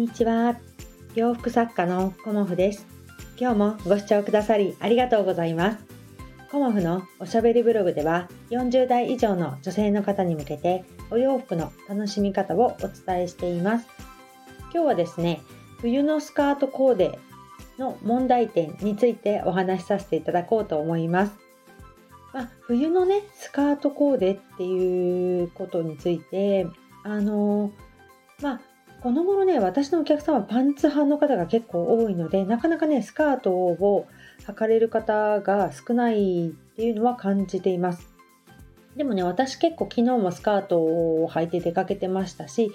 にちは。洋服作家のコモフです。今日もご視聴くださりありがとうございます。コモフのおしゃべりブログでは40代以上の女性の方に向けてお洋服の楽しみ方をお伝えしています。今日はですね冬のスカートコーデの問題点についてお話しさせていただこうと思います。まあ、冬のねスカートコーデっていうことについてあのまあこの頃ね私のお客様パンツ派の方が結構多いのでなかなかねスカートを履かれる方が少ないっていうのは感じています。でもね私結構昨日もスカートを履いて出かけてましたし、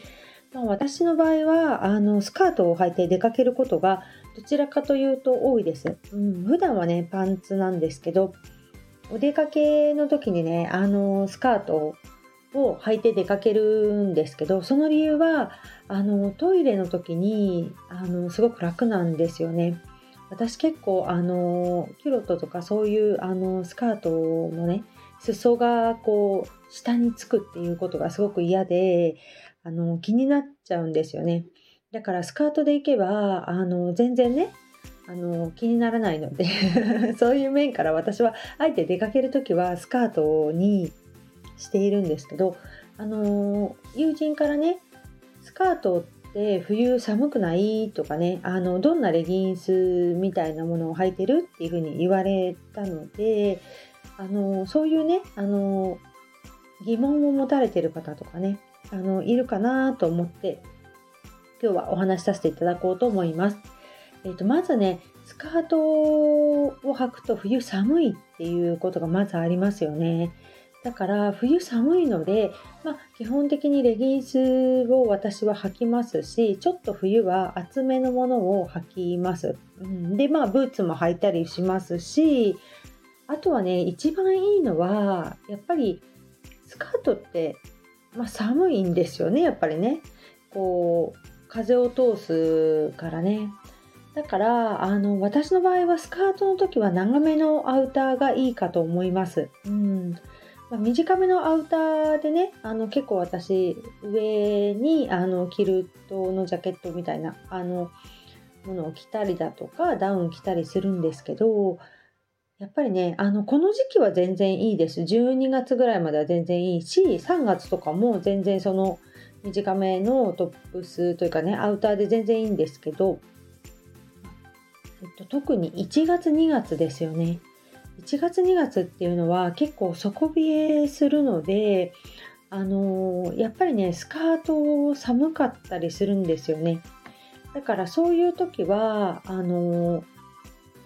まあ、私の場合はあのスカートを履いて出かけることがどちらかというと多いです、うん、普段はねパンツなんですけどお出かけの時にねあのスカートをを履いて出かけるんですけどその理由はあのトイレの時にあのすごく楽なんですよね。私結構あのキュロットとかそういうあのスカートのね裾がこう下につくっていうことがすごく嫌であの気になっちゃうんですよね。だからスカートで行けばあの全然ねあの気にならないので そういう面から私はあえて出かける時はスカートにしているんですけどあの友人からねスカートって冬寒くないとかねあのどんなレギンスみたいなものを履いてるっていうふうに言われたのであのそういうねあの疑問を持たれてる方とかねあのいるかなと思って今日はお話しさせていただこうと思います。えーと、まずねスカートを履くと冬寒いっていうことがまずありますよね。だから冬寒いので、まあ、基本的にレギンスを私は履きますしちょっと冬は厚めのものを履きます。うん、でまあブーツも履いたりしますしあとはね一番いいのはやっぱりスカートって、まあ、寒いんですよねやっぱりね。こう風を通すからねだからあの私の場合はスカートの時は長めのアウターがいいかと思います。うんまあ、短めのアウターでねあの結構私上にあのキルトのジャケットみたいなあのものを着たりだとかダウン着たりするんですけどやっぱりねあのこの時期は全然いいです12月ぐらいまでは全然いいし3月とかも全然その短めのトップスというかねアウターで全然いいんですけどえっと、特に1月2月ですよね。1月2月っていうのは結構底冷えするので、あの、やっぱりねスカート寒かったりするんですよね。だからそういう時はあの、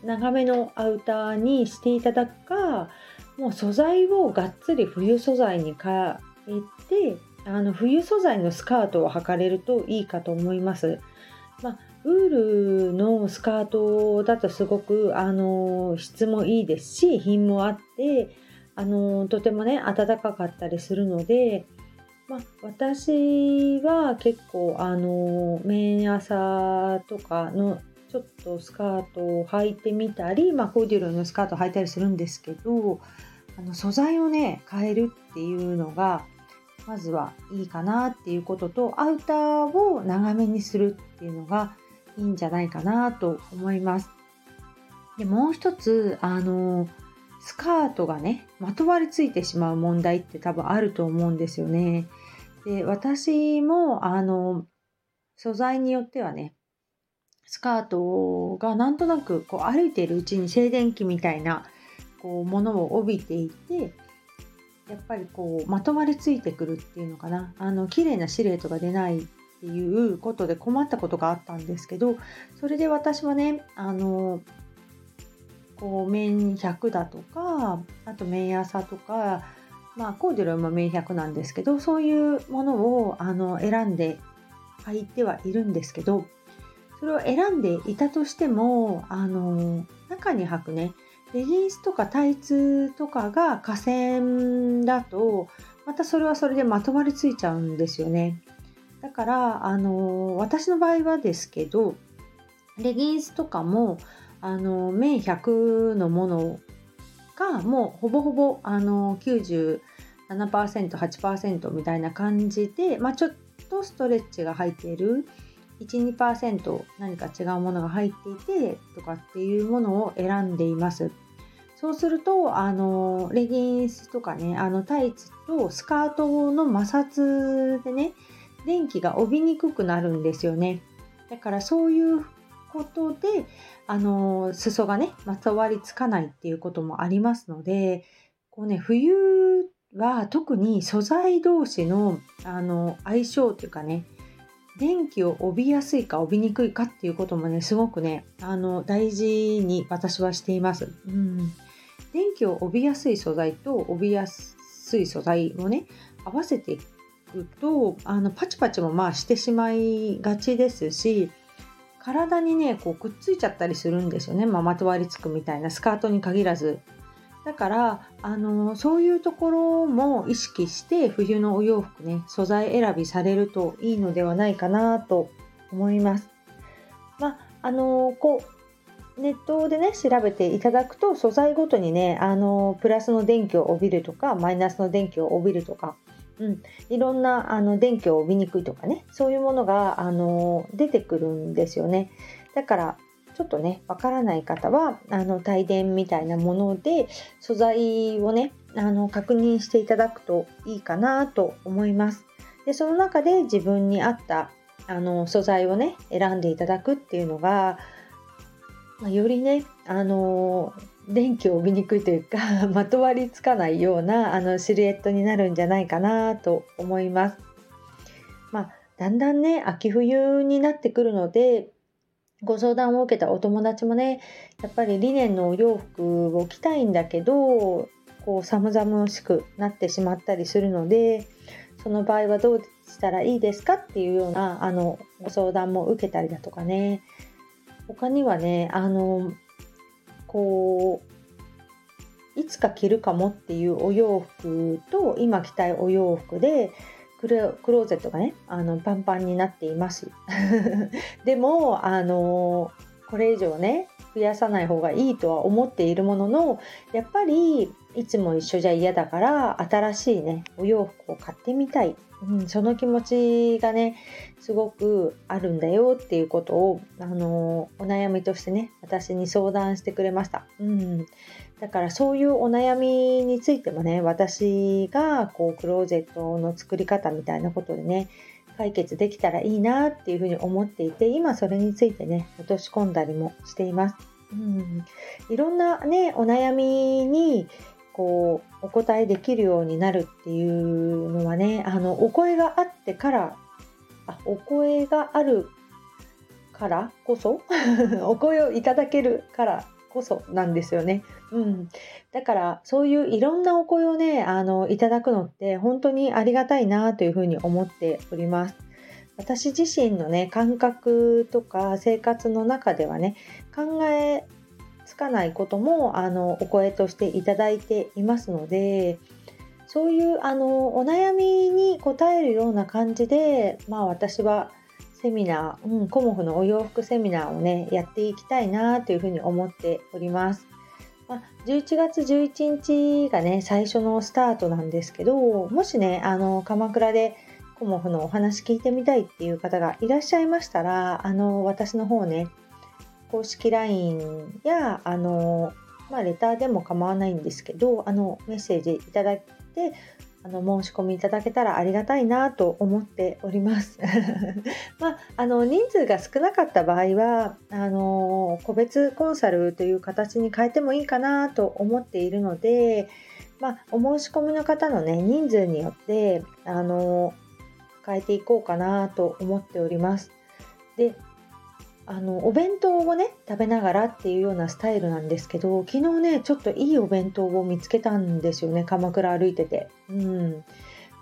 長めのアウターにしていただくかもう素材をがっつり冬素材に変えてあの冬素材のスカートを履かれるといいかと思います。まあウールのスカートだとすごくあの質もいいですし品もあってあのとてもね暖かかったりするので、まあ、私は結構あの綿朝とかのちょっとスカートを履いてみたり、まあ、コーデュロイのスカートを履いたりするんですけどあの素材をね変えるっていうのがまずはいいかなっていうこととアウターを長めにするっていうのがいいんじゃないかなと思います。でもう一つあのスカートがねまとわりついてしまう問題って多分あると思うんですよね。で私もあの素材によってはねスカートがなんとなくこう歩いているうちに静電気みたいなこうものを帯びていてやっぱりこうまとわりついてくるっていうのかなあの綺麗なシルエットが出ないっていうことで困ったことがあったんですけどそれで私はねあのこう綿100だとかあと綿朝とかまあコーデュロイも綿100なんですけどそういうものをあの選んで履いてはいるんですけどそれを選んでいたとしてもあの中に履くねレギンスとかタイツとかが河川だとまたそれはそれでまとわりついちゃうんですよね。だからあの私の場合はですけどレギンスとかもあの綿100のものがもうほぼほぼあのー 97%8% みたいな感じで、まあ、ちょっとストレッチが入っている12%何か違うものが入っていてとかっていうものを選んでいます。そうするとあのレギンスとかねあのタイツとスカートの摩擦でね電気が帯びにくくなるんですよね。だからそういうことであの裾がねまとわりつかないっていうこともありますのでこうね冬は特に素材同士のあの相性というかね電気を帯びやすいか帯びにくいかっていうこともねすごくねあの大事に私はしています。うん電気を帯びやすい素材と帯びやすい素材をね合わせてくとあのパチパチもまあしてしまいがちですし体にねこうくっついちゃったりするんですよね、まあ、まとわりつくみたいなスカートに限らずだからあのそういうところも意識して冬のお洋服ね素材選びされるといいのではないかなと思います。まああのこうネットでね調べていただくと素材ごとにねあのプラスの電気を帯びるとかマイナスの電気を帯びるとか、うん、いろんなあの電気を帯びにくいとかねそういうものがあの出てくるんですよね。だからちょっとねわからない方はあの帯電みたいなもので素材をねあの確認していただくといいかなと思います。でその中で自分に合ったあの素材をね選んでいただくっていうのが、ま、よりねあの電気を帯びにくいというか まとわりつかないようなあのシルエットになるんじゃないかなと思います。まあ、だんだんね秋冬になってくるのでご相談を受けたお友達もねやっぱりリネンのお洋服を着たいんだけどこう寒々しくなってしまったりするのでその場合はどうしたらいいですかっていうようなあのご相談も受けたりだとかね他にはねあのこういつか着るかもっていうお洋服と今着たいお洋服でクローゼットがねあのパンパンになっています。でもあのこれ以上ね増やさない方がいいとは思っているもののやっぱりいつも一緒じゃ嫌だから新しいねお洋服を買ってみたい、うん、その気持ちがねすごくあるんだよっていうことをあのお悩みとしてね私に相談してくれました、うん、だからそういうお悩みについてもね私がこうクローゼットの作り方みたいなことでね解決できたらいいなっていうふうに思っていて今それについてね落とし込んだりもしています。うん、いろんなねお悩みにこうお答えできるようになるっていうのはねあのお声があってからあお声があるからこそ お声をいただけるからこそなんですよね。うん、だからそういういろんなお声をねあのいただくのって本当にありがたいなというふうに思っております。私自身のね感覚とか生活の中ではね考えかないこともあのお声としていただいていますのでそういうあのお悩みに答えるような感じでまあ私はセミナー、うん、コモフのお洋服セミナーをね、やっていきたいなというふうに思っております。まあ、11月11日がね、最初のスタートなんですけど、もしね、あの、鎌倉でコモフのお話聞いてみたいっていう方がいらっしゃいましたら、あの、私の方ね、公式 LINE や、あの、まあ、レターでも構わないんですけど、あの、メッセージいただいて、あの申し込みいただけたらありがたいなと思っております。まあ、あの人数が少なかった場合はあの個別コンサルという形に変えてもいいかなと思っているので、まあ、お申し込みの方の、ね、人数によってあの変えていこうかなと思っております。であのお弁当をね食べながらっていうようなスタイルなんですけど昨日ねちょっといいお弁当を見つけたんですよね。鎌倉歩いてて、うん、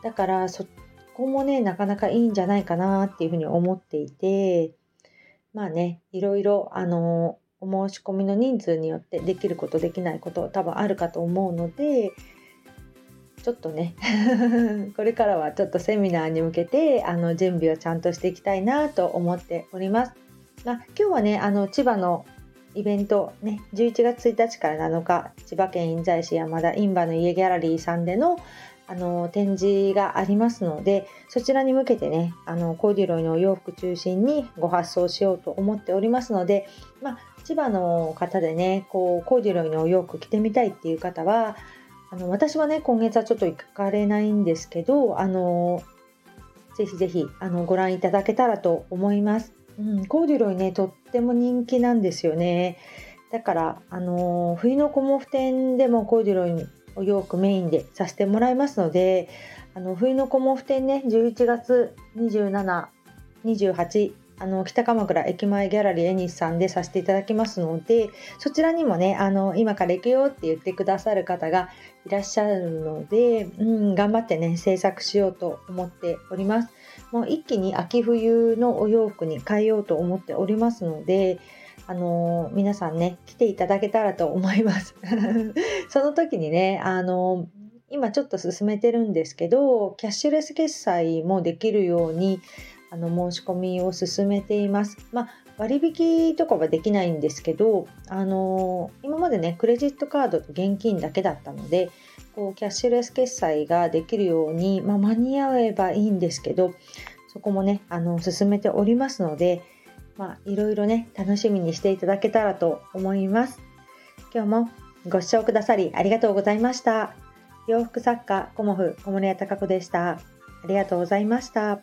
だからそこもねなかなかいいんじゃないかなっていうふうに思っていて。まあねいろいろあのお申し込みの人数によってできることできないこと多分あるかと思うのでちょっとね これからはちょっとセミナーに向けてあの準備をちゃんとしていきたいなと思っております。今日はねあの千葉のイベント、ね、11月1日から7日千葉県印西市山田印馬の家ギャラリーさんでのあの展示がありますのでそちらに向けてねあのコーデュロイのお洋服中心にご発送しようと思っておりますので、まあ、千葉の方でねこうコーデュロイのお洋服着てみたいっていう方はあの私はね今月はちょっと行かれないんですけどあのぜひぜひあのご覧いただけたらと思います。うん、コーデュロイねとっても人気なんですよね。だからあの冬のコモフ展でもコーデュロイお洋服メインでさせてもらいますのであの冬のコモフ展ね11月2728あの北鎌倉駅前ギャラリーエニスさんでさせていただきますのでそちらにもねあの今から行くよって言ってくださる方がいらっしゃるので、うん、頑張ってね制作しようと思っておりますもう一気に秋冬のお洋服に変えようと思っておりますのであの皆さんね来ていただけたらと思います その時にねあの今ちょっと進めてるんですけどキャッシュレス決済もできるようにあの申し込みを進めています。まあ、割引とかはできないんですけど、あの今までねクレジットカードと現金だけだったのでこうキャッシュレス決済ができるように、まあ、間に合えばいいんですけどそこもねあの進めておりますのでまあ、いろいろね、楽しみにしていただけたらと思います。今日もご視聴くださりありがとうございました。洋服作家、コモフ、小森屋隆子でした。ありがとうございました。